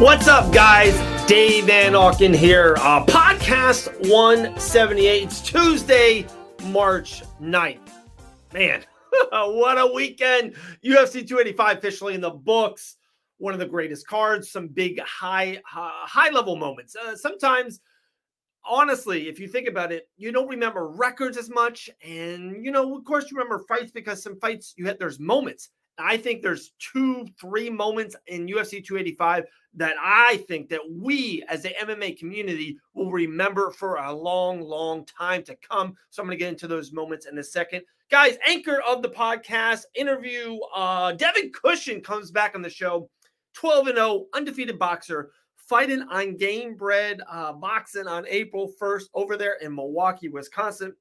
What's up, guys? Dave Van Auken here. Uh, podcast 178. It's Tuesday, March 9th. Man, what a weekend. UFC 285 officially in the books. One of the greatest cards, some big high uh, high level moments. Uh, sometimes honestly, if you think about it, you don't remember records as much and you know, of course you remember fights because some fights you had there's moments. I think there's two, three moments in UFC 285 that I think that we as the MMA community will remember for a long, long time to come. So I'm going to get into those moments in a second. Guys, anchor of the podcast interview, uh, Devin Cushing comes back on the show, 12 and 0, undefeated boxer, fighting on Gamebred uh, Boxing on April 1st over there in Milwaukee, Wisconsin.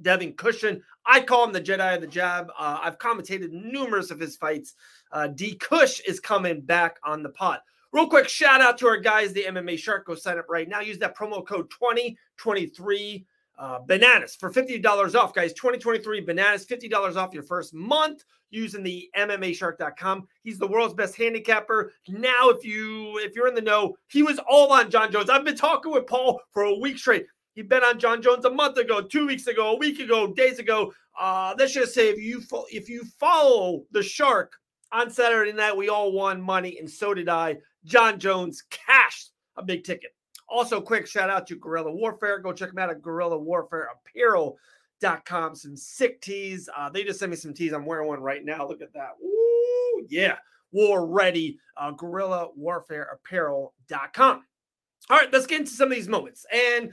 Devin Cushing. I call him the Jedi of the Jab. Uh, I've commentated numerous of his fights. Uh, D Cush is coming back on the pot. Real quick shout out to our guys, the MMA Shark. Go sign up right now. Use that promo code 2023 uh, bananas for $50 off, guys. 2023 bananas, $50 off your first month using the MMA MMAshark.com. He's the world's best handicapper. Now, if you if you're in the know, he was all on Jon Jones. I've been talking with Paul for a week straight. He bet on Jon Jones a month ago, two weeks ago, a week ago, days ago. Uh, let's just say if you fo- if you follow the Shark on Saturday night, we all won money, and so did I. Jon Jones cashed a big ticket. Also, quick shout out to Guerrilla Warfare. Go check them out at Guerrilla Warfare Apparel.com. Some sick tees. Uh, they just sent me some tees. I'm wearing one right now. Look at that. Woo, yeah. War ready. Uh, Apparel.com. All right, let's get into some of these moments. And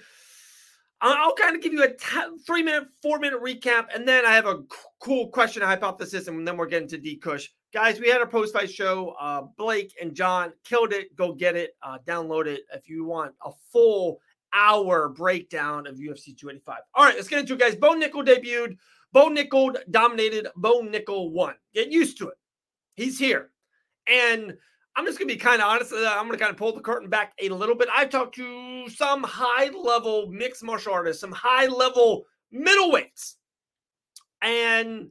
I'll kind of give you a t- three minute, four minute recap, and then I have a c- cool question hypothesis, and then we're getting to D Cush. Guys, we had a post fight show. Uh, Blake and John killed it. Go get it. Uh, download it if you want a full hour breakdown of UFC 285. All right, let's get into it, guys. Bo Nickal debuted. Bo Nickal dominated. Bo Nickal won. Get used to it. He's here. And I'm just going to be kind of honest. Uh, I'm going to kind of pull the curtain back a little bit. I've talked to some high level mixed martial artists, some high level middleweights. And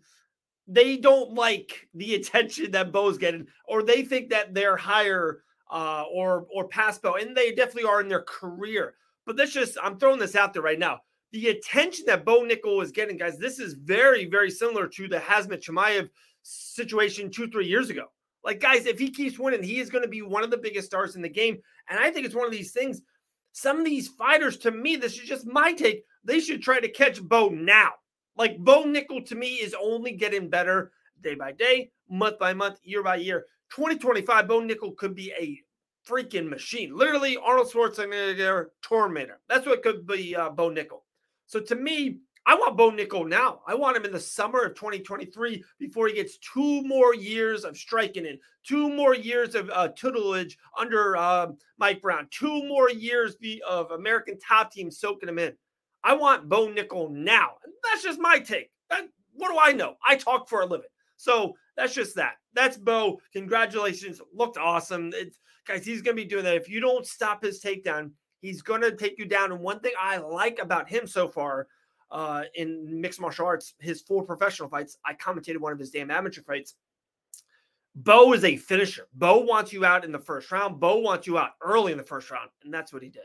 they don't like the attention that Bo's getting, or they think that they're higher uh, or or past Bo, and they definitely are in their career. But that's just I'm throwing this out there right now. The attention that Bo Nickal is getting, guys, this is very very similar to the Khamzat Chimaev situation two three years ago. Like guys, if he keeps winning, he is going to be one of the biggest stars in the game, and I think it's one of these things. Some of these fighters, to me, this is just my take. They should try to catch Bo now like Bo Nickal to me is only getting better day by day, month by month, year by year. 2025, Bo Nickal could be a freaking machine. Literally, Arnold Schwarzenegger Tormentor. That's what could be uh, Bo Nickal. So to me, I want Bo Nickal now. I want him in the summer of 2023 before he gets two more years of striking in, two more years of uh, tutelage under uh, Mike Brown, two more years of American top team soaking him in. I want Bo Nickal now. That's just my take. That, what do I know? I talk for a living. So that's just that. That's Bo. Congratulations. Looked awesome. It's, guys, he's going to be doing that. If you don't stop his takedown, he's going to take you down. And one thing I like about him so far uh, in mixed martial arts, his four professional fights, I commentated one of his damn amateur fights. Bo is a finisher. Bo wants you out in the first round. Bo wants you out early in the first round. And that's what he did.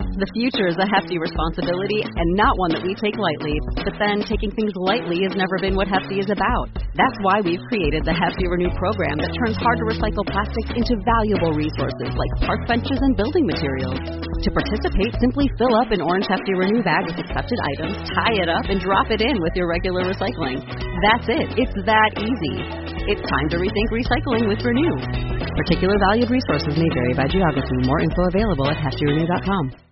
The future is a hefty responsibility and not one that we take lightly. But then, taking things lightly has never been what Hefty is about. That's why we've created the Hefty Renew program that turns hard to recycle plastics into valuable resources like park benches and building materials. To participate, simply fill up an orange Hefty Renew bag with accepted items, tie it up, and drop it in with your regular recycling. That's it. It's that easy. It's time to rethink recycling with Renew. Particular valued resources may vary by geography. More info available at heftyrenew.com.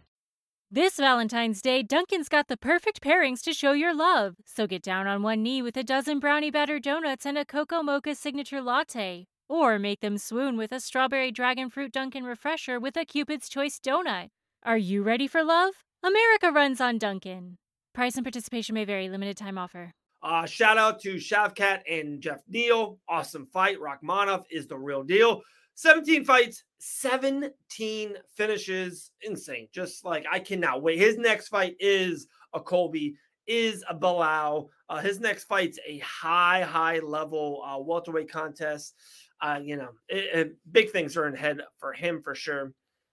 This Valentine's Day, Dunkin's got the perfect pairings to show your love. So get down on one knee with a dozen brownie batter donuts and a cocoa mocha signature latte. Or make them swoon with a strawberry dragon fruit Dunkin' refresher with a Cupid's Choice donut. Are you ready for love? America runs on Dunkin'. Price and participation may vary. Limited time offer. Uh, shout out to Shavkat and Jeff Neal. Awesome fight. Rakhmonov is the real deal. 17 fights, 17 finishes. Insane. Just like I cannot wait. His next fight is a Colby, is a Belal. Uh, his next fight's a high, high level uh, welterweight contest. Uh, you know, it, it, big things are in head for him for sure.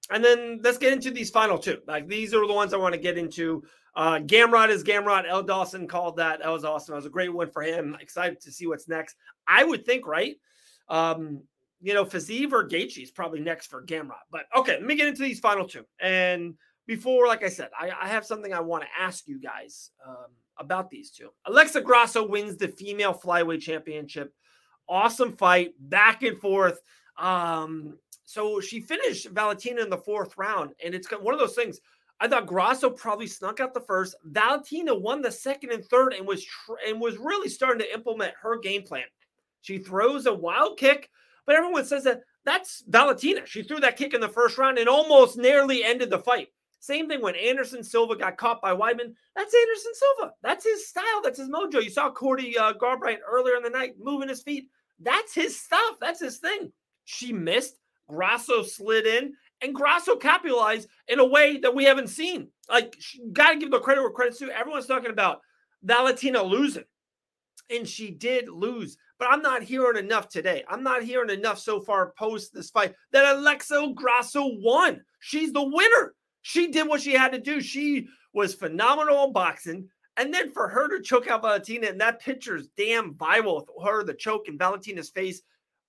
And then let's get into these final two. Like these are the ones I want to get into. Uh, Gamrot is Gamrod. L. Dawson called that. That was awesome. That was a great one for him. Excited to see what's next. I would think, right? Um, you know, Fiziev or Gaethje is probably next for Gamrot. But okay, let me get into these final two. And before, like I said, I, I have something I want to ask you guys um, about these two. Alexa Grasso wins the female flyweight championship. Awesome fight, back and forth. Um, so she finished Valentina in the fourth round, and it's one of those things. I thought Grasso probably snuck out the first. Valentina won the second and third, and was tr- and was really starting to implement her game plan. She throws a wild kick but everyone says that that's Valentina. She threw that kick in the first round and almost nearly ended the fight. Same thing when Anderson Silva got caught by Weidman. That's Anderson Silva. That's his style. That's his mojo. You saw Cody uh, earlier in the night moving his feet. That's his stuff. That's his thing. She missed. Grasso slid in, and Grasso capitalized in a way that we haven't seen. Like, got to give the credit where credit's due. Everyone's talking about Valentina losing, and she did lose. But I'm not hearing enough today. I'm not hearing enough so far post this fight that Alexa Grasso won. She's the winner. She did what she had to do. She was phenomenal in boxing. And then for her to choke out Valentina, and that picture's damn viral with her, the choke in Valentina's face,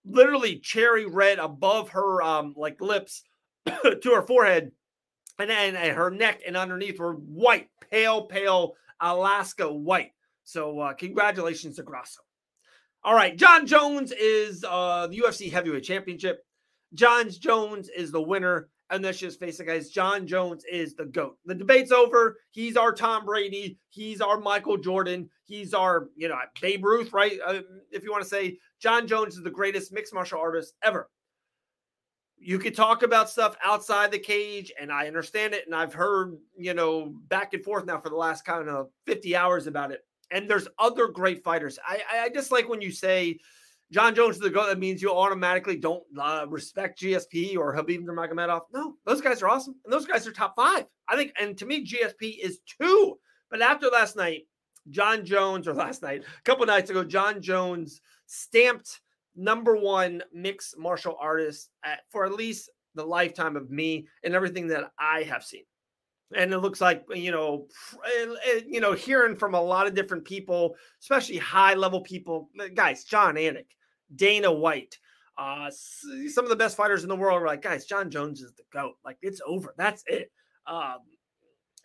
literally cherry red above her um like lips to her forehead. And then her neck and underneath were white, pale, pale Alaska white. So uh, congratulations to Grasso. All right, Jon Jones is uh, the UFC Heavyweight Championship. Jon Jones is the winner. And let's just face it, guys. Jon Jones is the GOAT. The debate's over. He's our Tom Brady. He's our Michael Jordan. He's our, you know, Babe Ruth, right? Uh, if you want to say Jon Jones is the greatest mixed martial artist ever. You could talk about stuff outside the cage, and I understand it. And I've heard, you know, back and forth now for the last kind of 50 hours about it and there's other great fighters. I, I just like when you say Jon Jones is the GOAT, that means you automatically don't uh, respect GSP or Khabib Nurmagomedov. No, those guys are awesome. And those guys are top five. I think, and to me, GSP is two. But after last night, Jon Jones, or last night, a couple nights ago, Jon Jones stamped number one mixed martial artist at, for at least the lifetime of me and everything that I have seen and it looks like you know you know hearing from a lot of different people especially high level people guys jon anik dana white uh some of the best fighters in the world are like guys jon jones is the goat like it's over that's it um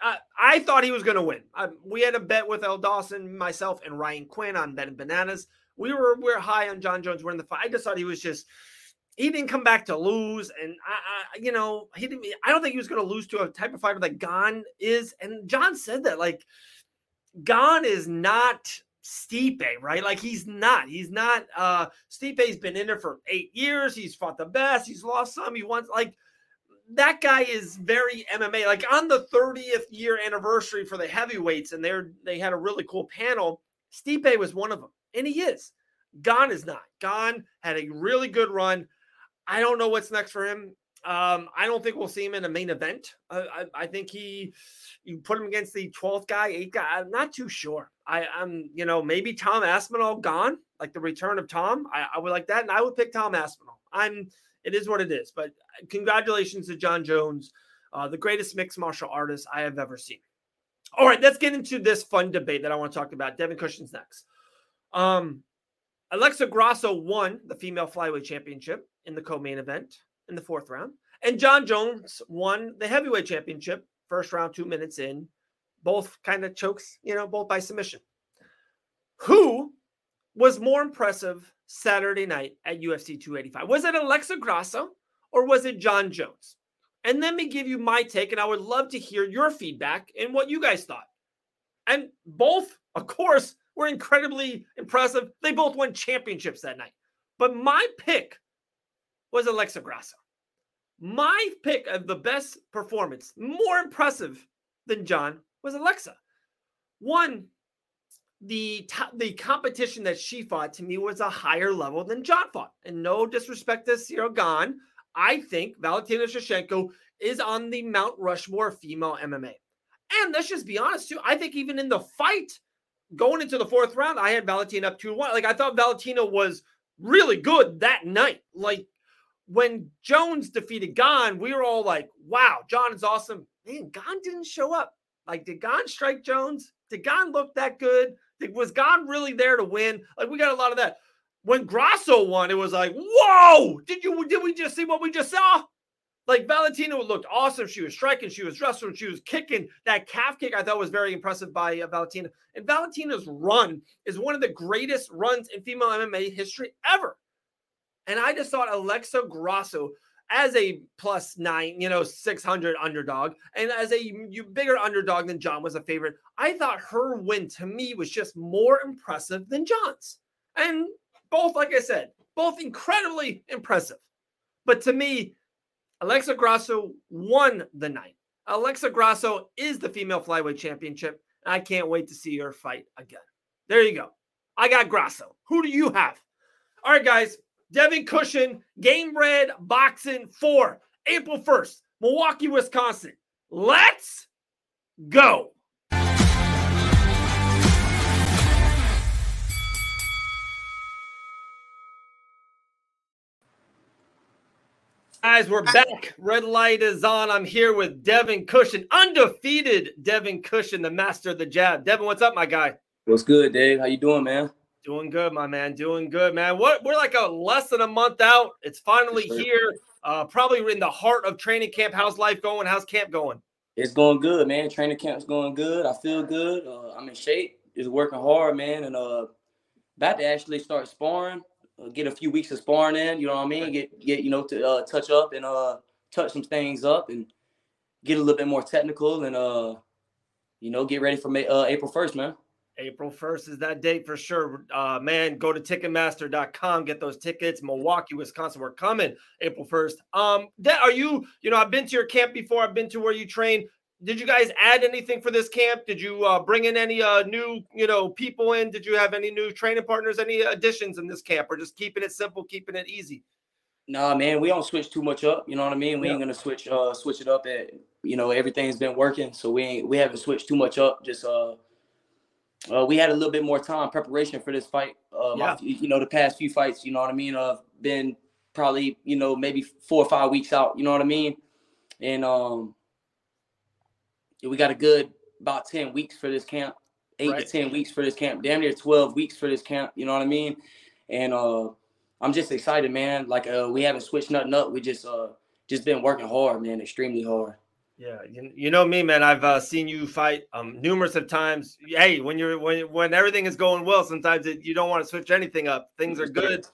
I, I thought he was going to win. I, we had a bet with L. Dawson, myself, and Ryan Quinn on Ben Bananas. We were we are high on Jon Jones winning the fight. I just thought he was just he didn't come back to lose, and I, I you know, he didn't. I don't think he was going to lose to a type of fighter that Gane is. And Jon said that like Gane is not Stipe, right? Like he's not. He's not. uh Stipe's been in there for eight years. He's fought the best. He's lost some. He wants like that guy is very MMA. Like on the 30th year anniversary for the heavyweights, and they're they had a really cool panel. Stipe was one of them, and he is. Gane is not. Gane had a really good run. I don't know what's next for him. Um, I don't think we'll see him in a main event. I, I, I, think he, you put him against the 12th guy, eighth guy. I'm not too sure. I, am you know, maybe Tom Aspinall gone, like the return of Tom. I, I would like that, and I would pick Tom Aspinall. I'm. It is what it is. But congratulations to Jon Jones, uh, the greatest mixed martial artist I have ever seen. All right, let's get into this fun debate that I want to talk about. Devin Cushing's next. Um, Alexa Grasso won the female flyweight championship in the co-main event in the fourth round, and Jon Jones won the heavyweight championship first round, two minutes in, both kind of chokes, you know, both by submission. Who was more impressive Saturday night at UFC 285? Was it Alexa Grasso or was it Jon Jones? and let me give you my take. And I would love to hear your feedback and what you guys thought. And both, of course, were incredibly impressive. They both won championships that night. But my pick was Alexa Grasso. My pick of the best performance, more impressive than Jon, was Alexa. One, the the competition that she fought to me was a higher level than Jon fought. And no disrespect to Ciryl Gane, I think Valentina Shevchenko is on the Mount Rushmore female MMA. And let's just be honest too. I think even in the fight going into the fourth round, I had Valentina up 2 1. Like I thought Valentina was really good that night. Like when Jones defeated Gane, we were all like, wow, Jon is awesome. Man, Gane didn't show up. Like, did Gane strike Jones? Did Gane look that good? Did, was Gane really there to win? Like, we got a lot of that. When Grasso won, it was like, whoa! Did you did we just see what we just saw? Like Valentina looked awesome. She was striking, she was wrestling, she was kicking. That calf kick I thought was very impressive by uh, Valentina. And Valentina's run is one of the greatest runs in female MMA history ever. And I just thought Alexa Grasso as a plus nine, you know, 600 underdog, and as a bigger underdog than Jon was a favorite, I thought her win to me was just more impressive than Jon's. And both, like I said, both incredibly impressive. But to me, Alexa Grasso won the night. Alexa Grasso is the female flyweight championship. And I can't wait to see her fight again. There you go. I got Grasso. Who do you have? All right, guys. Devin Cushing, Game Red Boxing 4, April 1st, Milwaukee, Wisconsin. Let's go. Guys, we're back. Red light is on. I'm here with Devin Cushing, undefeated Devin Cushing, the master of the jab. Devin, what's up, my guy? What's good, Dave? How you doing, man? Doing good, my man. Doing good, man. What we're like a less than a month out. It's finally sure. here. Uh, probably in the heart of training camp. How's life going? How's camp going? It's going good, man. Training camp's going good. I feel good. Uh, I'm in shape. Just working hard, man, and uh, about to actually start sparring. Uh, get a few weeks of sparring in. You know what I mean? Get get you know to uh, touch up and uh touch some things up and get a little bit more technical and uh you know get ready for May, uh, April first, man. April 1st is that date for sure. Uh, man, go to Ticketmaster.com, get those tickets. Milwaukee, Wisconsin, we're coming April 1st. Um, are you, you know, I've been to your camp before, I've been to where you train. Did you guys add anything for this camp? Did you uh, bring in any uh, new, you know, people in? Did you have any new training partners, any additions in this camp, or just keeping it simple, keeping it easy? Nah, man, we don't switch too much up. You know what I mean? We yeah. ain't gonna switch uh switch it up at you know everything's been working, so we ain't we haven't switched too much up. Just uh uh, we had a little bit more time preparation for this fight. Uh, yeah. you know, the past few fights, you know what I mean, uh, been probably you know maybe four or five weeks out. You know what I mean, and um, we got a good about ten weeks for this camp, eight right. to ten weeks for this camp, damn near twelve weeks for this camp. You know what I mean, and uh, I'm just excited, man. Like uh, we haven't switched nothing up. We just uh, just been working hard, man, extremely hard. Yeah, you, you know me, man. I've uh, seen you fight um, numerous of times. Hey, when you're when when everything is going well, sometimes it, you don't want to switch anything up. Things are good.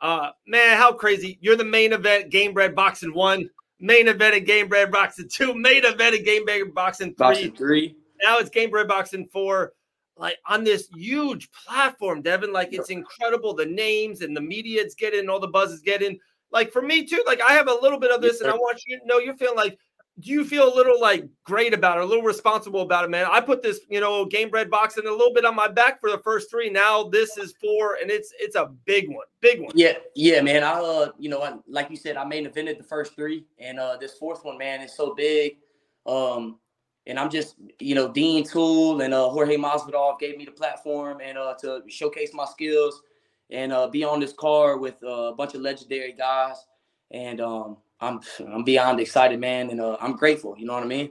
Uh, man, how crazy! You're the main event, Gamebred Boxing One, main event at Gamebred Boxing Two, main event at Gamebred Boxing Three. Boxing Three. Now it's Gamebred Boxing Four. Like on this huge platform, Devin. Like it's incredible the names and the media it's getting, all the buzz is getting. Like for me too. Like I have a little bit of this, and I want you to know you're feeling like do you feel a little like great about it, a little responsible about it, man? I put this, you know, Gamebred box boxing a little bit on my back for the first three. Now this is four, and it's it's a big one, big one. Yeah, yeah, man. I uh, you know, I, like you said, I main evented the first three, and uh, this fourth one, man, is so big. Um, and I'm just, you know, Dean Tool and uh, Jorge Masvidal gave me the platform and uh, to showcase my skills and uh, be on this card with uh, a bunch of legendary guys. And um, I'm I'm beyond excited, man, and uh, I'm grateful. You know what I mean?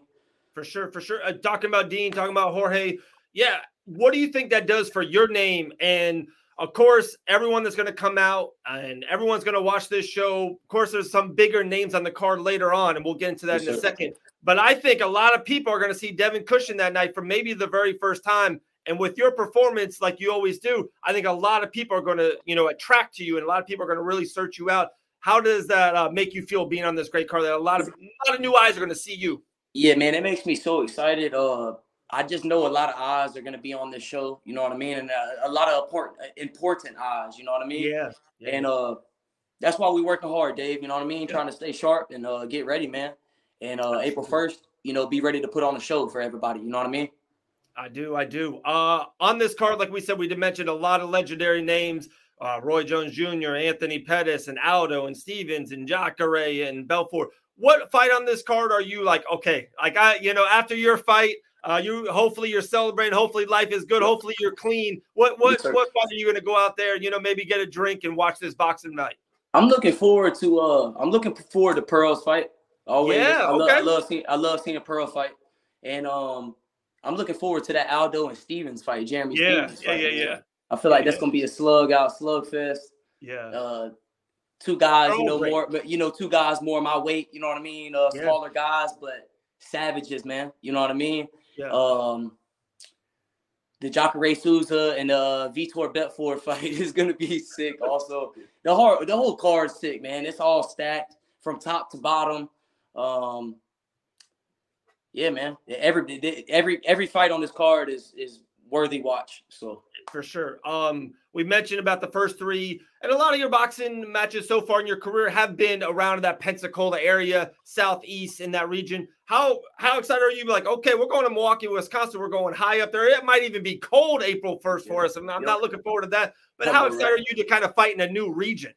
For sure, for sure. Uh, talking about Dean, talking about Jorge, yeah. What do you think that does for your name? And of course, everyone that's going to come out and everyone's going to watch this show. Of course, there's some bigger names on the card later on, and we'll get into that for in sure. a second. But I think a lot of people are going to see Devin Cushing that night for maybe the very first time. And with your performance, like you always do, I think a lot of people are going to, you know, attract to you, and a lot of people are going to really search you out How does that uh, make you feel being on this great card that a lot of a lot of new eyes are going to see you? Yeah, man, it makes me so excited. Uh, I just know a lot of eyes are going to be on this show. You know what I mean, and uh, a lot of important important eyes. You know what I mean? Yeah. yeah. And uh, that's why we working hard, Dave. You know what I mean? Yeah. Trying to stay sharp and uh, get ready, man. And uh, April first, you know, be ready to put on a show for everybody. You know what I mean? I do, I do. Uh, on this card, like we said, we did mention a lot of legendary names: uh, Roy Jones Jr., Anthony Pettis, and Aldo, and Stevens, and Jacare, and Belfort. What fight on this card are you like? Okay, like I, you know, after your fight, uh, you hopefully you're celebrating. Hopefully life is good. Hopefully you're clean. What what yes, what fight are you going to go out there? You know, maybe get a drink and watch this boxing night. I'm looking forward to. uh I'm looking forward to Pearl's fight. Always. Yeah. I, okay. love, I love seeing. I love seeing Pearl fight, and um, I'm looking forward to that Aldo and Stevens fight, Jeremy. Yeah, Stevens yeah, fight. yeah, yeah. I feel like yeah. that's gonna be a slug out, slugfest. Yeah. Uh, two guys, Oh, you know, great. more, but you know, two guys more my weight. You know what I mean? Uh, Yeah. smaller guys, but savages, man. You know what I mean? Yeah. Um, the Jacare Souza and uh Vitor Belfort fight is gonna be sick. Also, the whole the whole card's sick, man. It's all stacked from top to bottom. Um, yeah, man. Every every every fight on this card is is worthy watch. So for sure. Um, we mentioned about the first three, and a lot of your boxing matches so far in your career have been around that Pensacola area, southeast in that region. How how excited are you? Like, okay, we're going to Milwaukee, Wisconsin. We're going high up there. It might even be cold April first for us. I'm, I'm Yep. not looking forward to that. But Come how excited right. are you to kind of fight in a new region?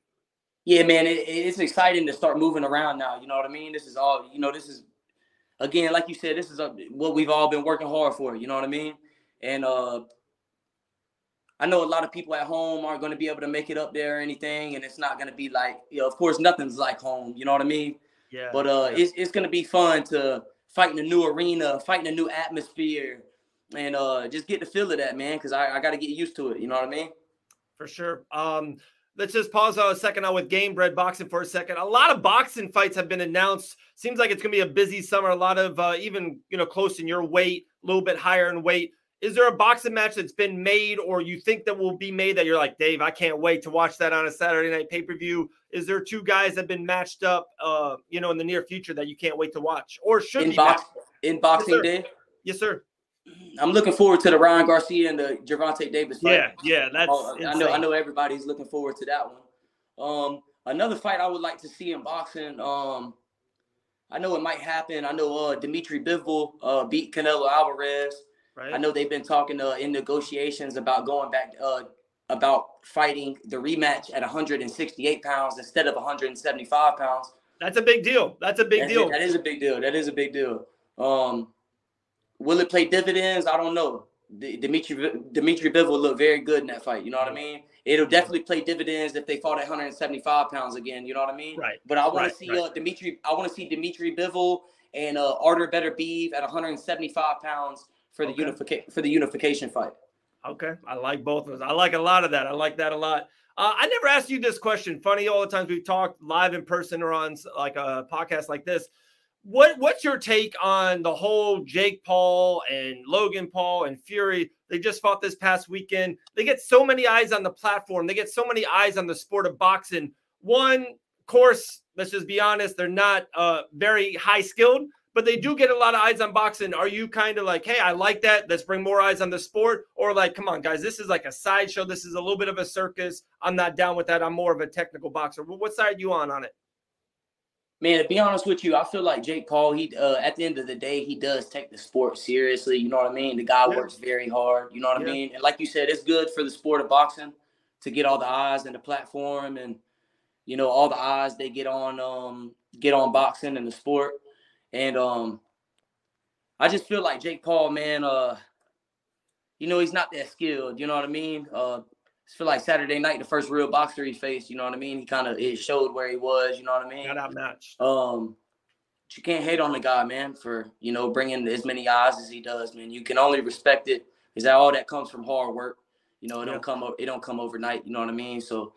yeah, man, it, it's exciting to start moving around now. You know what I mean? This is all you know. This is again, like you said, this is uh what we've all been working hard for. You know what I mean? And uh, I know a lot of people at home aren't going to be able to make it up there or anything, and it's not going to be like, you know, of course, nothing's like home. You know what I mean? Yeah. But uh, it's it's gonna be fun to fight in a new arena, fight in a new atmosphere, and uh, just get the feel of that, man. Because I, I got to get used to it. You know what I mean? for sure. Um, let's just pause a second now with Gamebred Boxing for a second. A lot of boxing fights have been announced. Seems like it's going to be a busy summer. A lot of uh, even you know close in your weight, a little bit higher in weight. Is there a boxing match that's been made, or you think that will be made that you're like Dave? I can't wait to watch that on a Saturday night pay per view. Is there two guys that have been matched up, uh, you know, in the near future that you can't wait to watch, or should In be? box, in boxing sir. day, Yes, sir. I'm looking forward to the Ryan Garcia and the Gervonta Davis fight. Yeah, yeah. That's Oh, I know. I know everybody's looking forward to that one. Um, another fight I would like to see in boxing. Um, I know it might happen. I know uh, Dimitri Bivol uh, beat Canelo Alvarez. Right. I know they've been talking uh, in negotiations about going back, uh, about fighting the rematch at 168 pounds instead of 175 pounds. That's a big deal. That's a big That's- deal. That is a big deal. That is a big deal. Um, will it play dividends? I don't know. D- Dimitri Dimitri Bivol looked very good in that fight. You know what I mean? It'll definitely play dividends if they fought at 175 pounds again. You know what I mean? Right. But I want Right, to see right. uh, Dimitri. I want to see Dimitri Bivol and uh, Artur Beterbiev at 175 pounds for the Okay. unification for the unification fight. Okay, I like both of those. I like a lot of that. I like that a lot. Uh, I never asked you this question. Funny, all the times we've talked live in person or on like a podcast like this. What what's your take on the whole Jake Paul and Logan Paul and Fury? They just fought this past weekend. They get so many eyes on the platform. They get so many eyes on the sport of boxing. One course, let's just be honest, they're not uh, very high skilled, but they do get a lot of eyes on boxing. Are you kind of like, hey, I like that. Let's bring more eyes on the sport, or like, come on, guys, this is like a sideshow. This is a little bit of a circus. I'm not down with that. I'm more of a technical boxer. What side are you on on it? Man, to be honest with you, I feel like Jake Paul. He uh, at the end of the day, he does take the sport seriously. You know what I mean? The guy Yeah. works very hard. You know what Yeah. I mean? And like you said, it's good for the sport of boxing to get all the eyes and the platform, and you know all the eyes they get on um get on boxing and the sport. And um, I just feel like Jake Paul, man. Uh, you know he's not that skilled. You know what I mean? Uh, I feel like Saturday night, the first real boxer he faced. You know what I mean? He kind of it showed where he was. You know what I mean? Got outmatched. Um, but you can't hate on the guy, man, for you know bringing as many eyes as he does, man. You can only respect it. Is that all that comes from hard work? You know, it Yeah. don't come it don't come overnight. You know what I mean? So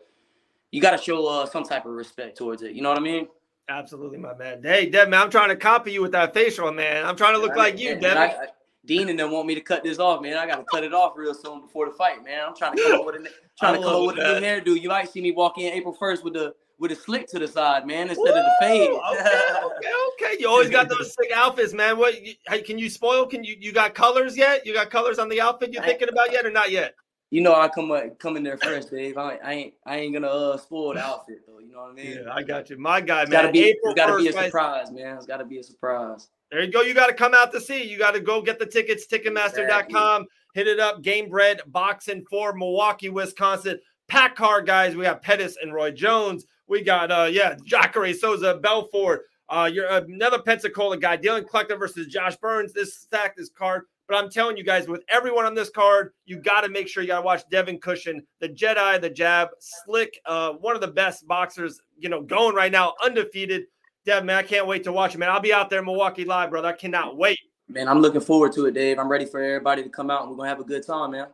you got to show uh, some type of respect towards it. You know what I mean? Absolutely, my man. Hey, Devin, I'm trying to copy you with that facial, man. I'm trying to look like I- you, Devin. I, I, Dean and them want me to cut this off, man. I got to cut it off real soon before the fight, man. I'm trying to come up with a trying I to come up with a new hairdo. You might see me walk in April 1st with the with a slick to the side, man, instead Ooh, of the fade. okay, okay, okay. You always got those sick outfits, man. What? Hey, can you spoil? Can you you got colors yet? You got colors on the outfit you're thinking about yet, or not yet? You know, I come come in there first, Dave. I, I ain't I ain't gonna uh, spoil the outfit though. You know what I mean? Yeah, I got you, my guy, man. Gotta be, April it's gotta 1st, be a surprise, man. It's gotta be a surprise. There you go. You got to come out to see. You got to go get the tickets. Ticketmaster.com. Hit it up. Gamebred Boxing for Milwaukee, Wisconsin. Pack card guys. We got Pettis and Roy Jones. We got uh yeah, Jacare Souza, Belfort. Uh, you're another Pensacola guy, Dylan Collector versus Josh Burns. This stack this card. But I'm telling you guys, with everyone on this card, you got to make sure you got to watch Devin Cushing, the Jedi, the jab, slick, uh, one of the best boxers, you know, going right now, undefeated. Dev, man, I can't wait to watch him, man. I'll be out there in Milwaukee live, brother. I cannot wait. Man, I'm looking forward to it, Dave. I'm ready for everybody to come out and we're gonna have a good time, man.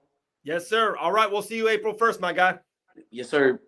Yes, sir. All right, we'll see you April 1st, my guy. Yes, sir.